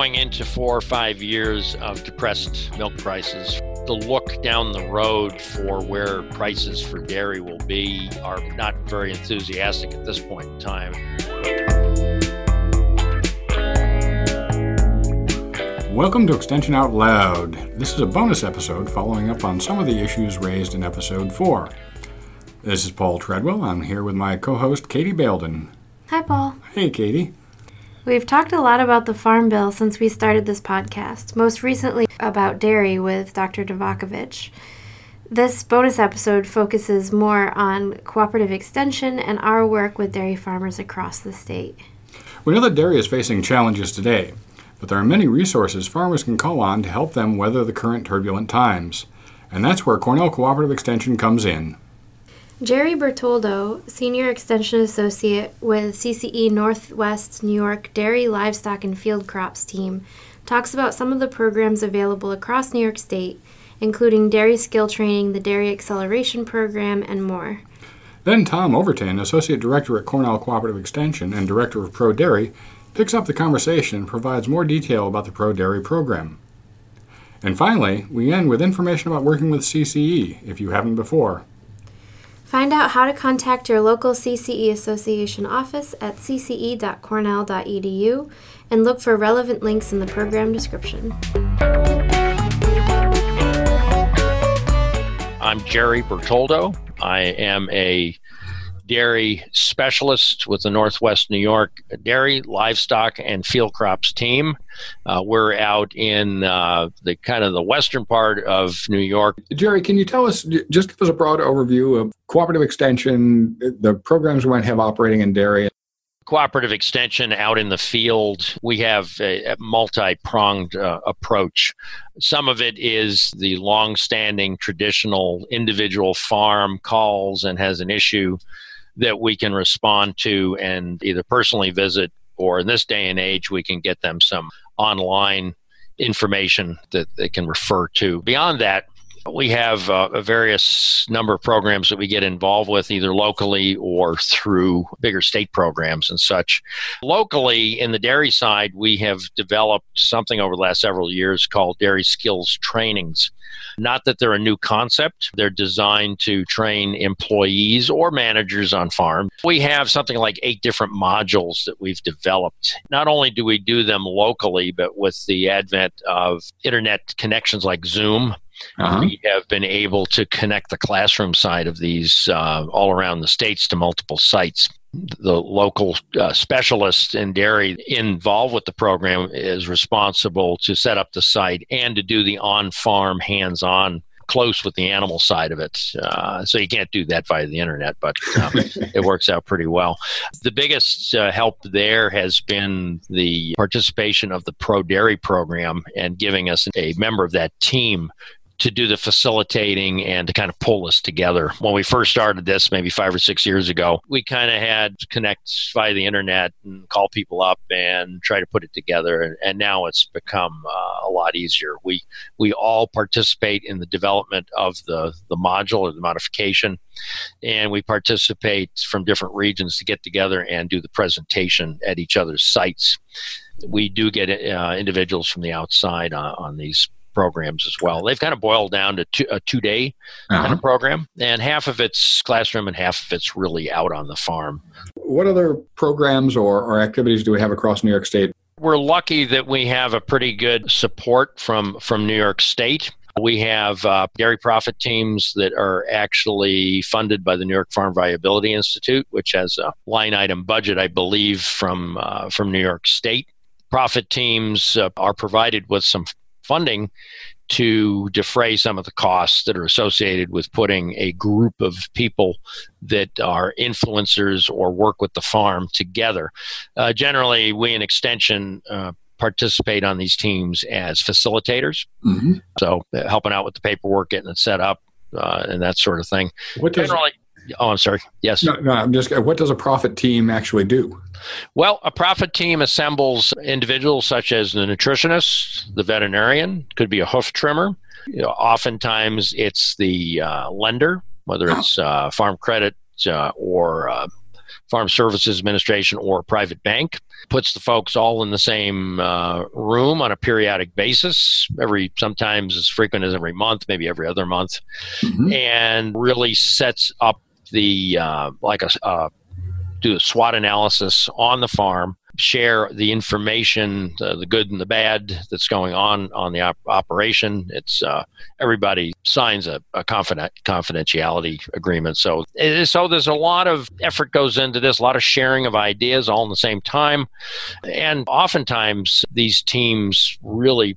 going into four or five years of depressed milk prices. The look down the road for where prices for dairy will be are not very enthusiastic at this point in time. Welcome to Extension Out Loud. This is a bonus episode following up on some of the issues raised in episode 4. This is Paul Treadwell. I'm here with my co host, Katie Baildon. Hi, Paul. Hey, Katie. We've talked a lot about the Farm Bill since we started this podcast, most recently about dairy with Dr. Novakovic. This bonus episode focuses more on cooperative extension and our work with dairy farmers across the state. We know that dairy is facing challenges today, but there are many resources farmers can call on to help them weather the current turbulent times. And that's where Cornell Cooperative Extension comes in. Jerry Bertoldo, Senior Extension Associate with CCE Northwest New York Dairy, Livestock, and Field Crops team, talks about some of the programs available across New York State, including dairy skill training, the Dairy Acceleration Program, and more. Then Tom Overton, Associate Director at Cornell Cooperative Extension and Director of Pro Dairy, picks up the conversation and provides more detail about the Pro Dairy program. And finally, we end with information about working with CCE if you haven't before. Find out how to contact your local CCE Association office at cce.cornell.edu and look for relevant links in the program description. I'm Jerry Bertoldo. I am a dairy specialist with the Northwest New York Dairy, Livestock, and Field Crops team. Uh, we're out in uh, the kind of the western part of New York. Jerry, can you tell us, just give us a broad overview of cooperative extension, the programs we might have operating in dairy? cooperative extension out in the field, we have a, a multi pronged uh, approach. Some of it is the long standing traditional individual farm calls and has an issue that we can respond to and either personally visit or in this day and age we can get them some online information that they can refer to. Beyond that, we have uh, a various number of programs that we get involved with either locally or through bigger state programs and such. Locally, in the dairy side, we have developed something over the last several years called dairy skills trainings. Not that they're a new concept, they're designed to train employees or managers on farm. We have something like eight different modules that we've developed. Not only do we do them locally, but with the advent of internet connections like Zoom, uh-huh. We have been able to connect the classroom side of these uh, all around the states to multiple sites. The local uh, specialist in dairy involved with the program is responsible to set up the site and to do the on farm, hands on close with the animal side of it. Uh, so you can't do that via the internet, but um, it works out pretty well. The biggest uh, help there has been the participation of the Pro Dairy program and giving us a member of that team to do the facilitating and to kind of pull us together. When we first started this, maybe five or six years ago, we kind of had to connect via the internet and call people up and try to put it together. And, now it's become uh, a lot easier. We we all participate in the development of the the module or the modification, and we participate from different regions to get together and do the presentation at each other's sites. We do get uh, individuals from the outside on, on these programs as well. They've kind of boiled down to two, a two day uh-huh. kind of program, and half of it's classroom and half of it's really out on the farm. What other programs or, or activities do we have across New York State? We're lucky that we have a pretty good support from, from New York State. We have uh, dairy profit teams that are actually funded by the New York Farm Viability Institute, which has a line item budget, I believe, from uh, from New York State. Profit teams uh, are provided with some funding to defray some of the costs that are associated with putting a group of people that are influencers or work with the farm together. Uh, generally, we in Extension uh, participate on these teams as facilitators. Mm-hmm. So, uh, helping out with the paperwork, getting it set up, uh, and that sort of thing. What does, generally, Oh, I'm sorry. Yes. No, no, I'm just. What does a profit team actually do? Well, a profit team assembles individuals such as the nutritionist, the veterinarian, could be a hoof trimmer. You know, oftentimes, it's the uh, lender, whether it's uh, Farm Credit uh, or uh, Farm Services Administration or a private bank. Puts the folks all in the same uh, room on a periodic basis, every sometimes as frequent as every month, maybe every other month, mm-hmm. and really sets up the uh, like a uh, do a SWOT analysis on the farm share the information, the good and the bad that's going on on the op- operation. It's uh, everybody signs a, a confident, confidentiality agreement. So, so there's a lot of effort goes into this, a lot of sharing of ideas all in the same time, and oftentimes these teams really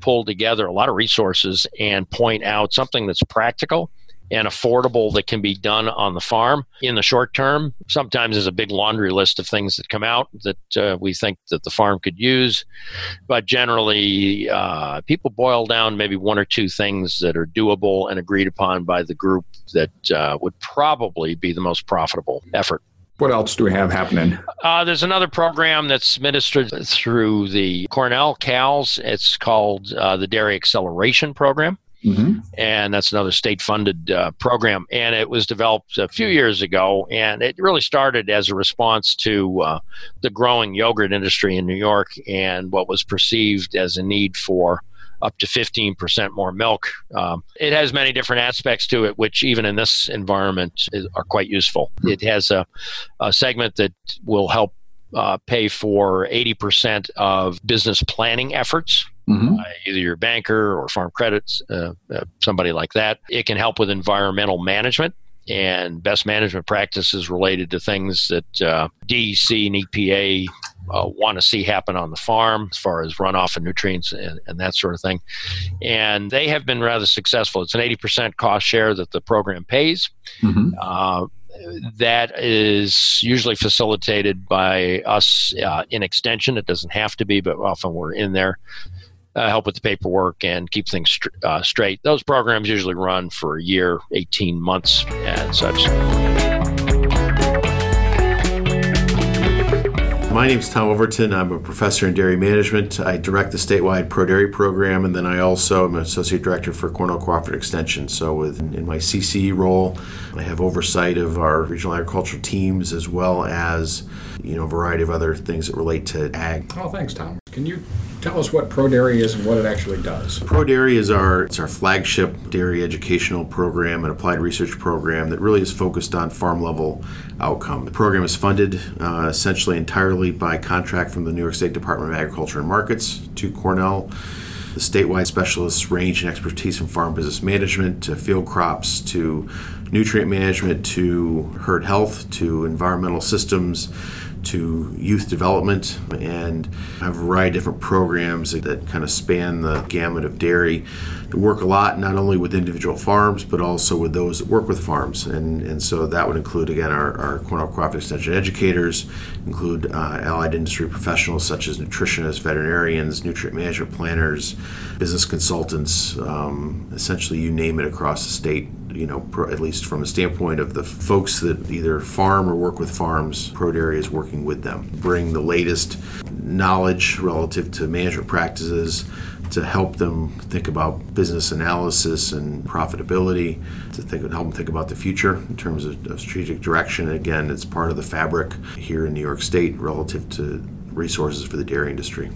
pull together a lot of resources and point out something that's practical and affordable that can be done on the farm in the short term. Sometimes there's a big laundry list of things that come out that uh, we think that the farm could use, but generally uh, people boil down maybe one or two things that are doable and agreed upon by the group that uh, would probably be the most profitable effort. What else do we have happening? Uh, there's another program that's administered through the Cornell CALS. It's called uh, the Dairy Acceleration Program. Mm-hmm. And that's another state funded uh, program. And it was developed a few years ago. And it really started as a response to uh, the growing yogurt industry in New York and what was perceived as a need for up to 15% more milk. Um, it has many different aspects to it, which even in this environment is, are quite useful. Mm-hmm. It has a, a segment that will help uh, pay for 80% of business planning efforts mm-hmm. uh, either your banker or farm credits, uh, uh, somebody like that. It can help with environmental management and best management practices related to things that uh, DEC and EPA uh, want to see happen on the farm as far as runoff and nutrients and, and, that sort of thing. And they have been rather successful. It's an 80% cost share that the program pays. Mm-hmm. Uh, that is usually facilitated by us uh, in extension. It doesn't have to be, but often we're in there uh, help with the paperwork and keep things uh, straight. Those programs usually run for a year, 18 months, and such. My name is Tom Overton. I'm a professor in dairy management. I direct the statewide Pro Dairy program, and then I also am an associate director for Cornell Cooperative Extension. So, with, in my CCE role, I have oversight of our regional agricultural teams as well as you know a variety of other things that relate to ag. Oh, thanks, Tom. Can you tell us what Pro Dairy is and what it actually does? Pro Dairy is our it's our flagship dairy educational program and applied research program that really is focused on farm level outcome. The program is funded uh, essentially entirely by contract from the New York State Department of Agriculture and Markets to Cornell. The statewide specialists range in expertise from farm business management to field crops to nutrient management to herd health to environmental systems to youth development and a variety of different programs that, kind of span the gamut of dairy. We work a lot not only with individual farms but also with those that work with farms. And, and so that would include, again, our, our Cornell Cooperative Extension educators, include uh, allied industry professionals such as nutritionists, veterinarians, nutrient management planners, business consultants, um, essentially you name it across the state you know, pro, at least from the standpoint of the folks that either farm or work with farms, Pro Dairy is working with them, bring the latest knowledge relative to management practices to help them think about business analysis and profitability, to think, help them think about the future in terms of, of strategic direction. Again, it's part of the fabric here in New York State relative to resources for the dairy industry.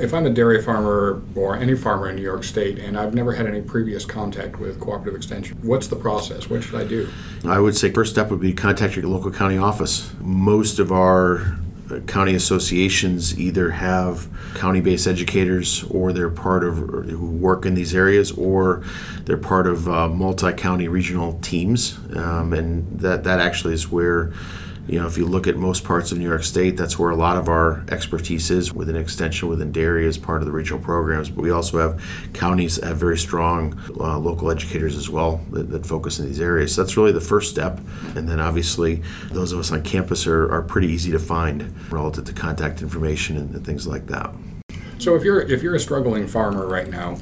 If I'm a dairy farmer or any farmer in New York State and I've never had any previous contact with Cooperative Extension, what's the process? What should I do? I would say first step would be contact your local county office. Most of our uh, county associations either have county-based educators or they're part of who work in these areas or they're part of uh, multi-county regional teams um, and that, that actually is where you know, if you look at most parts of New York State, that's where a lot of our expertise is within extension, within dairy as part of the regional programs. But we also have counties that have very strong uh, local educators as well that, that, focus in these areas. So that's really the first step. And then obviously, those of us on campus are, are pretty easy to find relative to contact information and, and things like that. So if you're if you're a struggling farmer right now,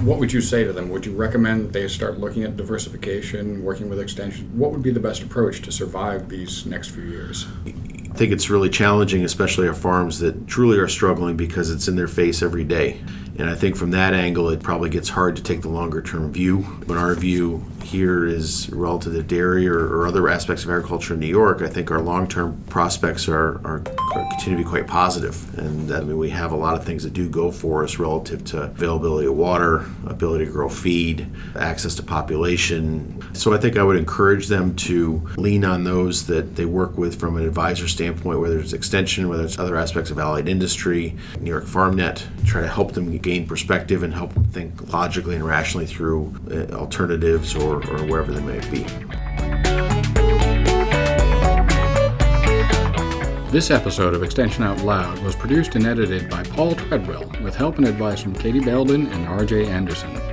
what would you say to them? Would you recommend they start looking at diversification, working with extension? What would be the best approach to survive these next few years? I think it's really challenging, especially our farms that truly are struggling because it's in their face every day. And I think from that angle, it probably gets hard to take the longer term view. But our view here is relative to dairy or, or other aspects of agriculture in New York. I think our long term prospects are, are, are, continue to be quite positive. And I mean, we have a lot of things that do go for us relative to availability of water, ability to grow feed, access to population. So I think I would encourage them to lean on those that they work with from an advisor standpoint, whether it's extension, whether it's other aspects of allied industry, New York FarmNet, try to help them gain perspective and help them think logically and rationally through uh, alternatives or, or wherever they may be. This episode of Extension Out Loud was produced and edited by Paul Treadwell with help and advice from Katie Baildon and RJ Anderson.